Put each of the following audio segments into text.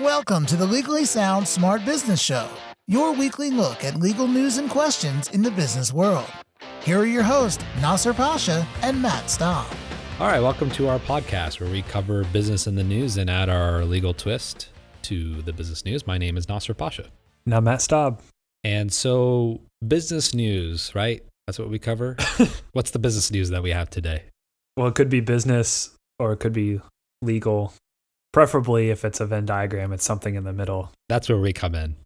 Welcome to the Legally Sound Smart Business Show, your weekly look at legal news and questions in the business world. Here are your hosts, Nasser Pasha and Matt Staub. All right, welcome to our podcast where we cover business in the news and add our legal twist to the business news. My name is Nasser Pasha. Now, Matt Staub. And so, business news, right? That's what we cover. What's the business news that we have today? Well, it could be business or it could be legal. Preferably, if it's a Venn diagram, it's something in the middle. That's where we come in.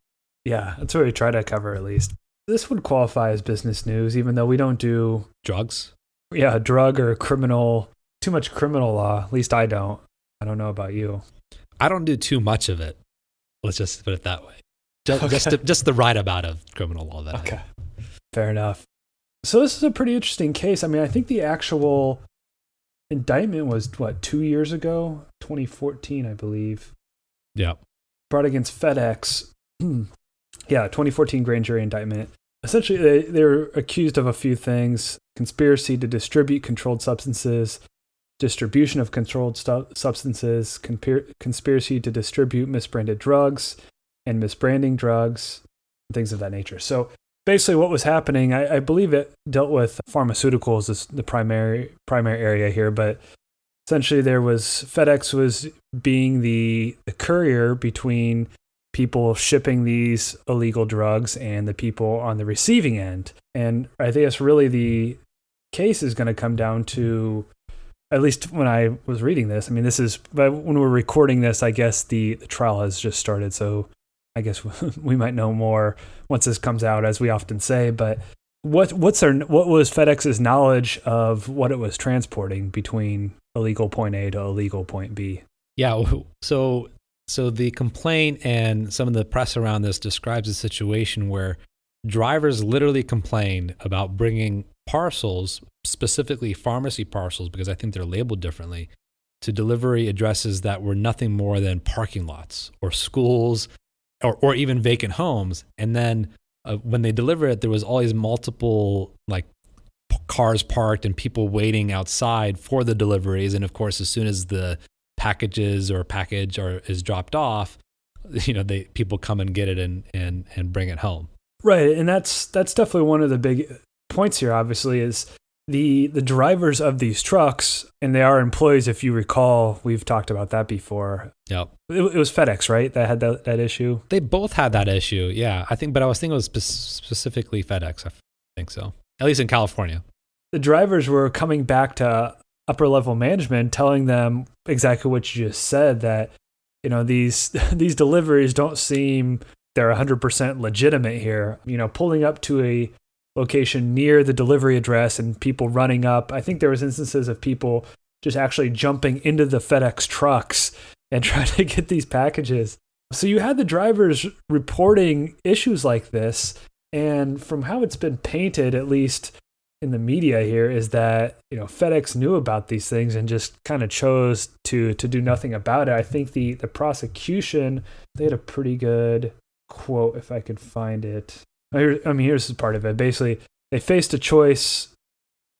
Yeah, that's what we try to cover at least. This would qualify as business news, even though we don't do, Drugs? yeah, drug or criminal, too much criminal law. At least I don't. I don't know about you. I don't do too much of it. Let's just put it that way. Just, Okay. just, the, just the right amount of criminal law that Okay. Fair enough. So this is a pretty interesting case. I mean, I think the actual indictment was what two years ago, 2014, I believe, Yeah. brought against FedEx. yeah, 2014 grand jury indictment. Essentially, they they're accused of a few things: conspiracy to distribute controlled substances, distribution of controlled stu- substances, compir- conspiracy to distribute misbranded drugs, and misbranding drugs, and things of that nature. So basically what was happening I, I believe it dealt with pharmaceuticals as the primary primary area here but essentially there was fedex was being the, the courier between people shipping these illegal drugs and the people on the receiving end. And i think it's really the case is going to come down to at least when i was reading this i mean this is but when we're recording this i guess the, the trial has just started so i guess we might know more once this comes out, as we often say. But what what's their what was FedEx's knowledge of what it was transporting between illegal point A to illegal point B? Yeah. So, so the complaint and some of the press around this describes a situation where drivers literally complained about bringing parcels, specifically pharmacy parcels, because I think they're labeled differently, to delivery addresses that were nothing more than parking lots or schools or, or even vacant homes. And then uh, when they deliver it, there was always multiple like p- cars parked and people waiting outside for the deliveries. And of course, as soon as the packages or package or is dropped off, you know, they people come and get it and and and bring it home. Right, and that's that's definitely one of the big points here. Obviously, is the the drivers of these trucks, and they are employees. If you recall, we've talked about that before. Yep. It, it was FedEx, right? That had that, that issue. They both had that issue. Yeah, I think, but I was thinking it was spe- specifically FedEx. I think so. At least in California. the drivers were coming back to upper level management telling them exactly what you just said that you know these these deliveries don't seem they're 100% legitimate here you know pulling up to a location near the delivery address and people running up i think there was instances of people just actually jumping into the FedEx trucks and trying to get these packages so you had the drivers reporting issues like this and from how it's been painted at least in the media here is that you know FedEx knew about these things and just kind of chose to to do nothing about it. I think the the prosecution they had a pretty good quote if I could find it. I here- I mean, here's part of it. Basically, they faced a choice,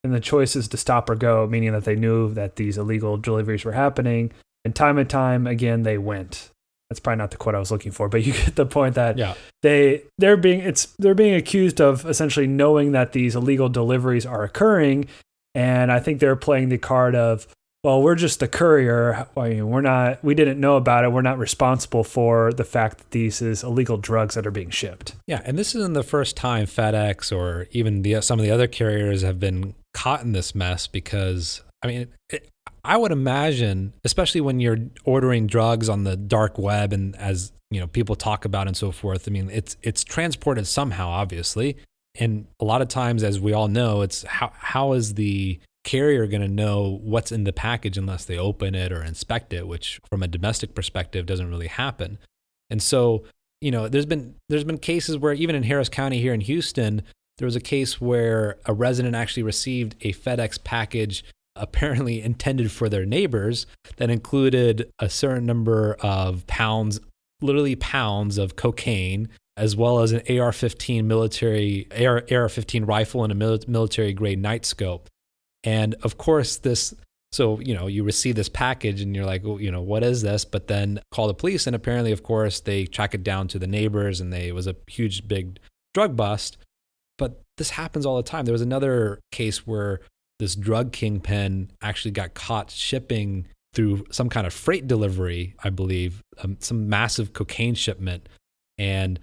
and the choice is to stop or go, meaning that they knew that these illegal deliveries were happening, and time and time again they went. That's probably not the quote I was looking for, but you get the point that Yeah. they they're being it's they're being accused of essentially knowing that these illegal deliveries are occurring and i think they're playing the card of well we're just the courier. I mean, we're not we didn't know about it. We're not responsible for the fact that these is illegal drugs that are being shipped. Yeah, and this isn't the first time FedEx or even the, some of the other carriers have been caught in this mess because, I mean, it, I would imagine, especially when you're ordering drugs on the dark web and as you know people talk about and so forth. I mean, it's it's transported somehow, obviously, and a lot of times, as we all know, it's how how is the carrier going to know what's in the package unless they open it or inspect it, which from a domestic perspective doesn't really happen. And so, you know, there's been there's been cases where even in Harris County here in Houston, there was a case where a resident actually received a FedEx package apparently intended for their neighbors that included a certain number of pounds, literally pounds of cocaine, as well as an AR-15 military AR, AR-15 rifle and a military grade night scope. And of course, this So, you know, you receive this package and you're like, well, you know, what is this? But then call the police. And apparently, of course, they track it down to the neighbors and they, it was a huge, big drug bust. But this happens all the time. There was another case where this drug kingpin actually got caught shipping through some kind of freight delivery, I believe, um, some massive cocaine shipment. And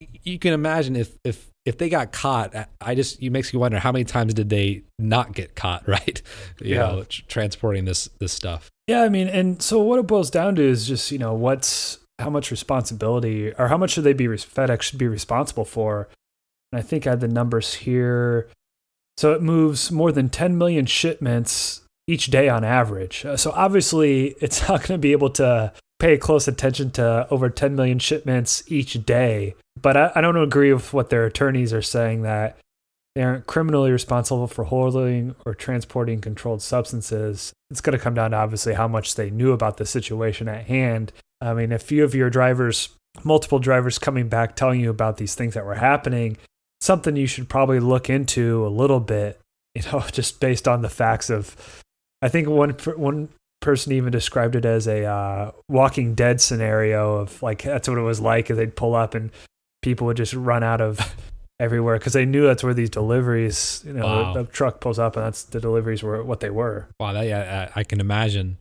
you can imagine if if if they got caught, I just it makes you wonder how many times did they not get caught, right? You yeah. know, tr- transporting this this stuff. Yeah, I mean, and so what it boils down to is just you know what's how much responsibility or how much should they be FedEx should be responsible for. And I think I had the numbers here. So it moves more than 10 million shipments each day on average. So obviously, it's not going to be able to pay close attention to over 10 million shipments each day. But I, I don't agree with what their attorneys are saying that they aren't criminally responsible for holding or transporting controlled substances. It's going to come down to obviously how much they knew about the situation at hand. I mean, a few of your drivers, multiple drivers coming back telling you about these things that were happening, something you should probably look into a little bit, you know, just based on the facts of I think one one person even described it as a uh, Walking Dead scenario of like that's what it was like. If they'd pull up and people would just run out of everywhere because they knew that's where these deliveries. You know, wow. the, the, truck pulls up and that's the deliveries were what they were. Wow, that yeah, I, I can imagine.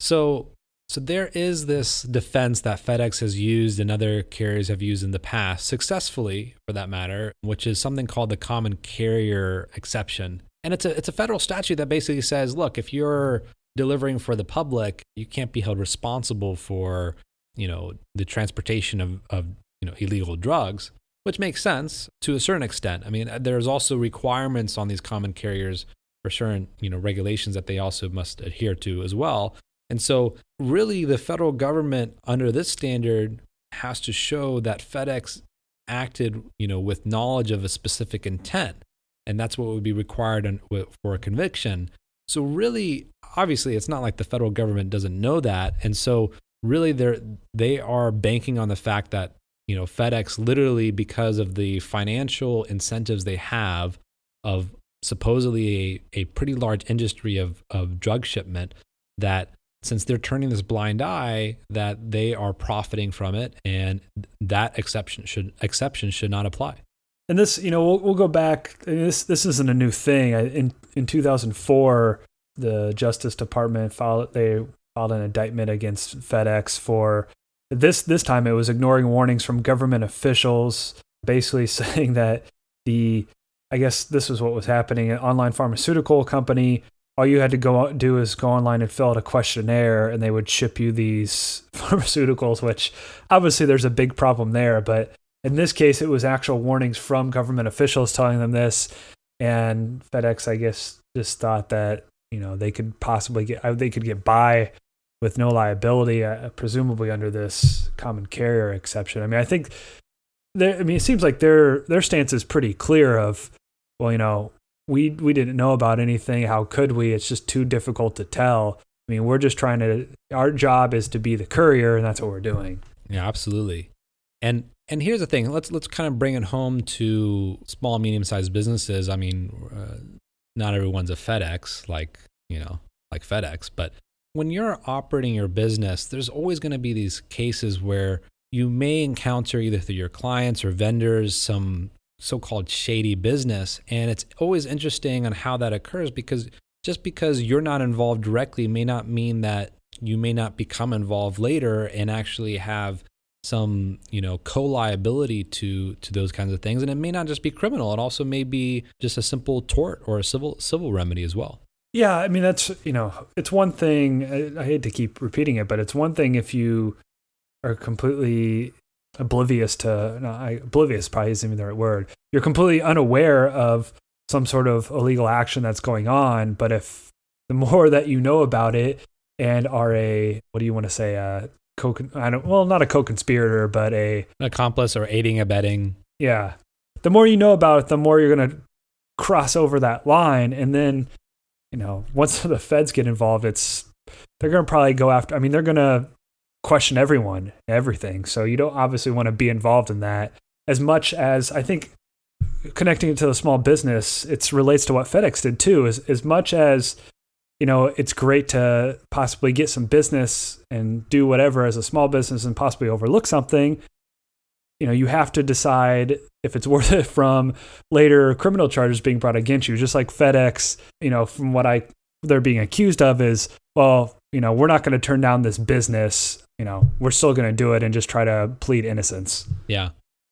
So so there is this defense that FedEx has used and other carriers have used in the past, successfully for that matter, which is something called the common carrier exception. And it's a it's a federal statute that basically says, look, if you're delivering for the public, you can't be held responsible for, you know, the transportation of, of you know, illegal drugs, which makes sense to a certain extent. I mean, there's also requirements on these common carriers for certain, you know, regulations that they also must adhere to as well. And so really the federal government under this standard has to show that FedEx acted, you know, with knowledge of a specific intent and that's what would be required for a conviction. So really, obviously, it's not like the federal government doesn't know that, and so really, they're they are banking on the fact that you know FedEx literally because of the financial incentives they have of supposedly a, a pretty large industry of of drug shipment that since they're turning this blind eye that they are profiting from it. And that exception should exception should not apply and this, you know, we'll, we'll go back. This this isn't a new thing. In in 2004, the Justice Department filed they filed an indictment against FedEx for this. This time, it was ignoring warnings from government officials, basically saying that the I guess this was what was happening. An online pharmaceutical company. All you had to go do is go online and fill out a questionnaire, and they would ship you these pharmaceuticals. Which obviously there's a big problem there, but in this case, it was actual warnings from government officials telling them this, and FedEx, I guess, just thought that you know they could possibly get uh, they could get by with no liability, uh, presumably under this common carrier exception. I mean, I think I mean, it seems like their their stance is pretty clear. Of well, you know, we we didn't know about anything. How could we? It's just too difficult to tell. I mean, we're just trying to. Our job is to be the courier, and that's what we're doing. Yeah, absolutely. And and here's the thing. Let's let's kind of bring it home to small, medium-sized businesses. I mean, uh, not everyone's a FedEx, like you know, like FedEx. But when you're operating your business, there's always going to be these cases where you may encounter either through your clients or vendors some so-called shady business, and it's always interesting on how that occurs because just because you're not involved directly may not mean that you may not become involved later and actually have some you know co-liability to to those kinds of things. And it may not just be criminal. It also may be just a simple tort or a civil civil remedy as well. Yeah i mean that's you know it's one thing I, hate to keep repeating it but it's one thing if you are completely oblivious to no, I, oblivious probably isn't even the right word. You're completely unaware of some sort of illegal action that's going on but if the more that you know about it and are a what do you want to say uh co I don't well not a co-conspirator but a accomplice or aiding abetting. Yeah. The more you know about it, the more you're going to cross over that line and then you know, once the feds get involved, it's they're going to probably go after I mean, they're going to question everyone, everything. So you don't obviously want to be involved in that as much as I think connecting it to the small business, it relates to what FedEx did too. As as much as you know, it's great to possibly get some business and do whatever as a small business and possibly overlook something. You know, you have to decide if it's worth it from later criminal charges being brought against you. Just like FedEx, you know, from what I they're being accused of is, well, you know, we're not going to turn down this business. You know, we're still going to do it and just try to plead innocence. Yeah.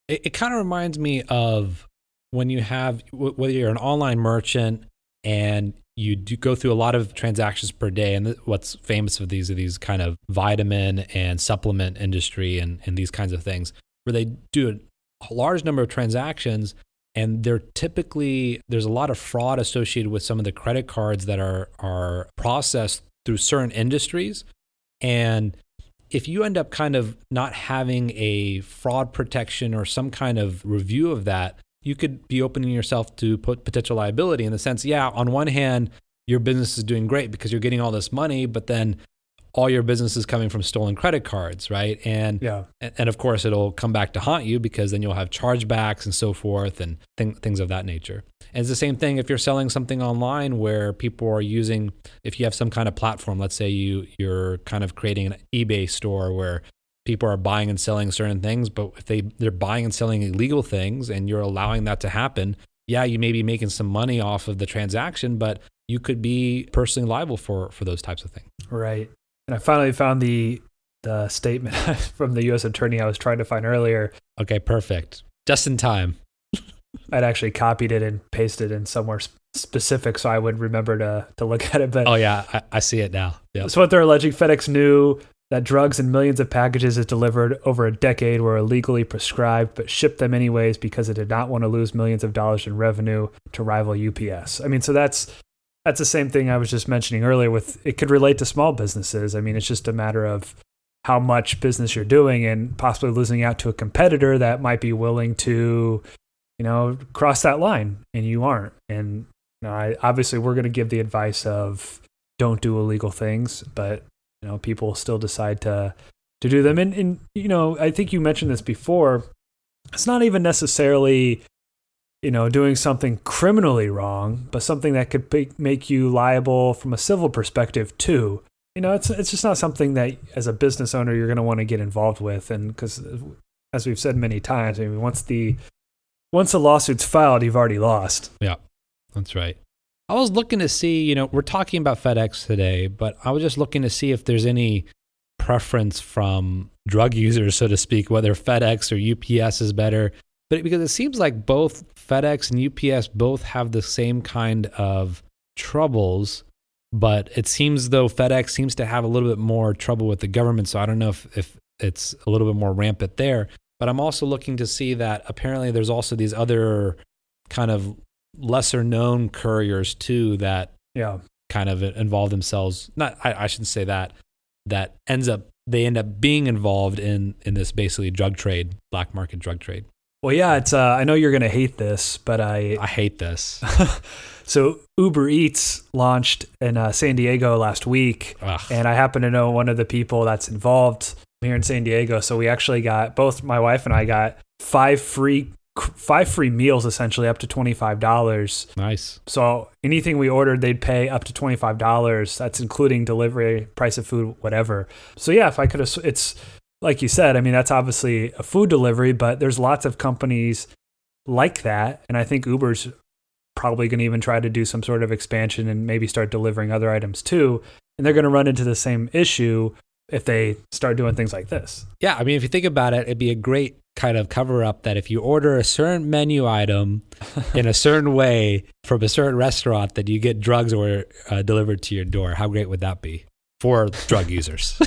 It, it kind of reminds me of when you have, whether you're an online merchant and you do go through a lot of transactions per day. And what's famous of these are these kind of vitamin and supplement industry and, and these kinds of things where they do a large number of transactions and they're typically there's a lot of fraud associated with some of the credit cards that are are processed through certain industries and if you end up kind of not having a fraud protection or some kind of review of that you could be opening yourself to potential liability in the sense yeah on one hand your business is doing great because you're getting all this money but then all your business is coming from stolen credit cards, right? And yeah, and of course it'll come back to haunt you because then you'll have chargebacks and so forth and th- things of that nature. And it's the same thing if you're selling something online where people are using, if you have some kind of platform, let's say you you're kind of creating an eBay store where people are buying and selling certain things, but if they they're buying and selling illegal things and you're allowing that to happen, yeah, you may be making some money off of the transaction, but you could be personally liable for for those types of things. Right. And I finally found the the statement from the U.S. attorney I was trying to find earlier. Okay, perfect. Just in time. I'd actually copied it and pasted it in somewhere specific so I would remember to to look at it. But oh yeah, I, I see it now. Yeah. So what they're alleging, FedEx knew that drugs in millions of packages it delivered over a decade were illegally prescribed, but shipped them anyways because it did not want to lose millions of dollars in revenue to rival UPS. I mean, so that's that's the same thing I was just mentioning earlier with it could relate to small businesses. I mean, it's just a matter of how much business you're doing and possibly losing out to a competitor that might be willing to, you know, cross that line and you aren't. And you know, I, obviously we're going to give the advice of don't do illegal things, but you know, people still decide to to do them. And, and you know, I think you mentioned this before. It's not even necessarily you know, doing something criminally wrong, but something that could make you liable from a civil perspective too. You know, it's it's just not something that as a business owner you're going to want to get involved with, and because as we've said many times, I mean, once the once the lawsuit's filed, you've already lost. Yeah, that's right. I was looking to see, you know, we're talking about FedEx today, but I was just looking to see if there's any preference from drug users, so to speak, whether FedEx or UPS is better. But because it seems like both FedEx and UPS both have the same kind of troubles, but it seems though FedEx seems to have a little bit more trouble with the government. So I don't know if, if it's a little bit more rampant there. But I'm also looking to see that apparently there's also these other kind of lesser known couriers too that yeah kind of involve themselves. Not I, I shouldn't say that. That ends up they end up being involved in in this basically drug trade, black market drug trade. Well, yeah, it's. Uh, I know you're gonna hate this, but I I hate this. so Uber Eats launched in uh, San Diego last week, Ugh. and I happen to know one of the people that's involved here in San Diego. So we actually got both my wife and I got five free five free meals essentially up to $25 nice so anything we ordered they'd pay up to $25 that's including delivery price of food whatever so yeah if i could have it's like you said, I mean, that's obviously a food delivery, but there's lots of companies like that. And I think Uber's probably going to even try to do some sort of expansion and maybe start delivering other items too. And they're going to run into the same issue if they start doing things like this. Yeah. I mean, if you think about it, it'd be a great kind of cover up that if you order a certain menu item in a certain way from a certain restaurant, that you get drugs or uh, delivered to your door. How great would that be for drug users?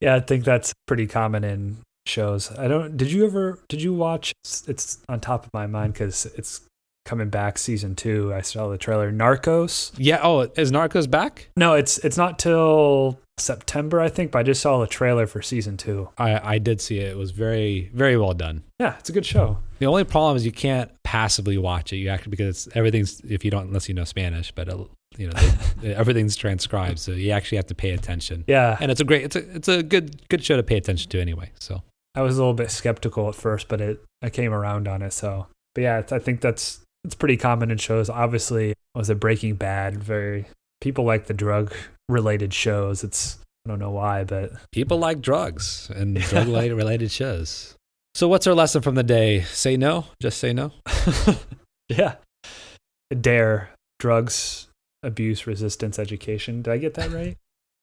yeah, I think that's pretty common in shows. I don't. Did you ever? Did you watch? It's, it's on top of my mind because it's coming back season two. I saw the trailer. Narcos. Yeah. Oh, is Narcos back? No, it's it's not till September, I think. But I just saw the trailer for season two. I I did see it. It was very very well done. Yeah, it's a good show. The only problem is you can't passively watch it. You actually because everything's if you don't unless you know Spanish, but uh, you know they, everything's transcribed, so you actually have to pay attention. Yeah, and it's a great, it's a it's a good good show to pay attention to anyway. So I was a little bit skeptical at first, but it I came around on it. So, but yeah, I think that's it's pretty common in shows. Obviously, was it Breaking Bad? Very people like the drug related shows. It's I don't know why, but people like drugs and drug related shows. So, what's our lesson from the day? Say no. Just say no. yeah. Dare drugs abuse resistance education. Did I get that right?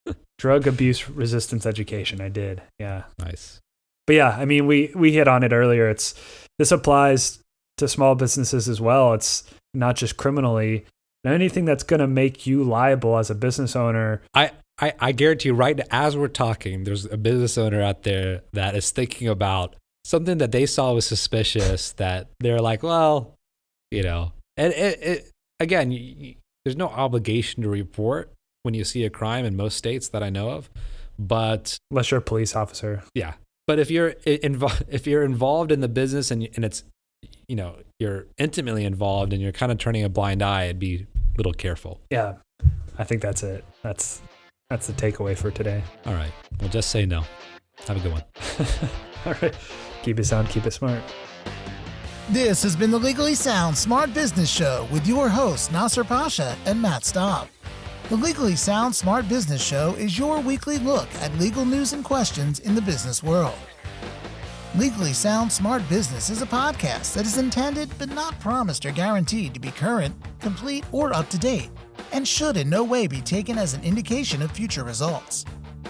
Drug abuse resistance education. I did. Yeah. Nice. But yeah, I mean, we we hit on it earlier. It's this applies to small businesses as well. It's not just criminally. Anything that's going to make you liable as a business owner. I, I, I guarantee you, right as we're talking, there's a business owner out there that is thinking about something that they saw was suspicious that they're like, well, you know, and it, it again, you, you, there's no obligation to report when you see a crime in most states that I know of, but unless you're a police officer, yeah. But if you're involved, if you're involved in the business and and it's, you know, you're intimately involved and you're kind of turning a blind eye, it'd be little careful. Yeah, I think that's it. That's that's the takeaway for today. All right. Well, just say no. Have a good one. All right. Keep it sound, keep it smart. This has been the Legally Sound Smart Business Show with your hosts, Nasser Pasha and Matt Staub. The Legally Sound Smart Business Show is your weekly look at legal news and questions in the business world. Legally Sound Smart Business is a podcast that is intended but not promised or guaranteed to be current, complete, or up to date, and should in no way be taken as an indication of future results.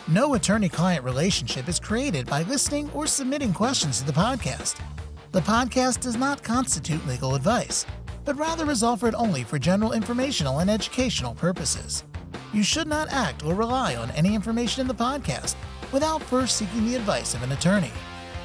No attorney client relationship is created by listening or submitting questions to the podcast. The podcast does not constitute legal advice, but rather is offered only for general informational and educational purposes. You should not act or rely on any information in the podcast without first seeking the advice of an attorney.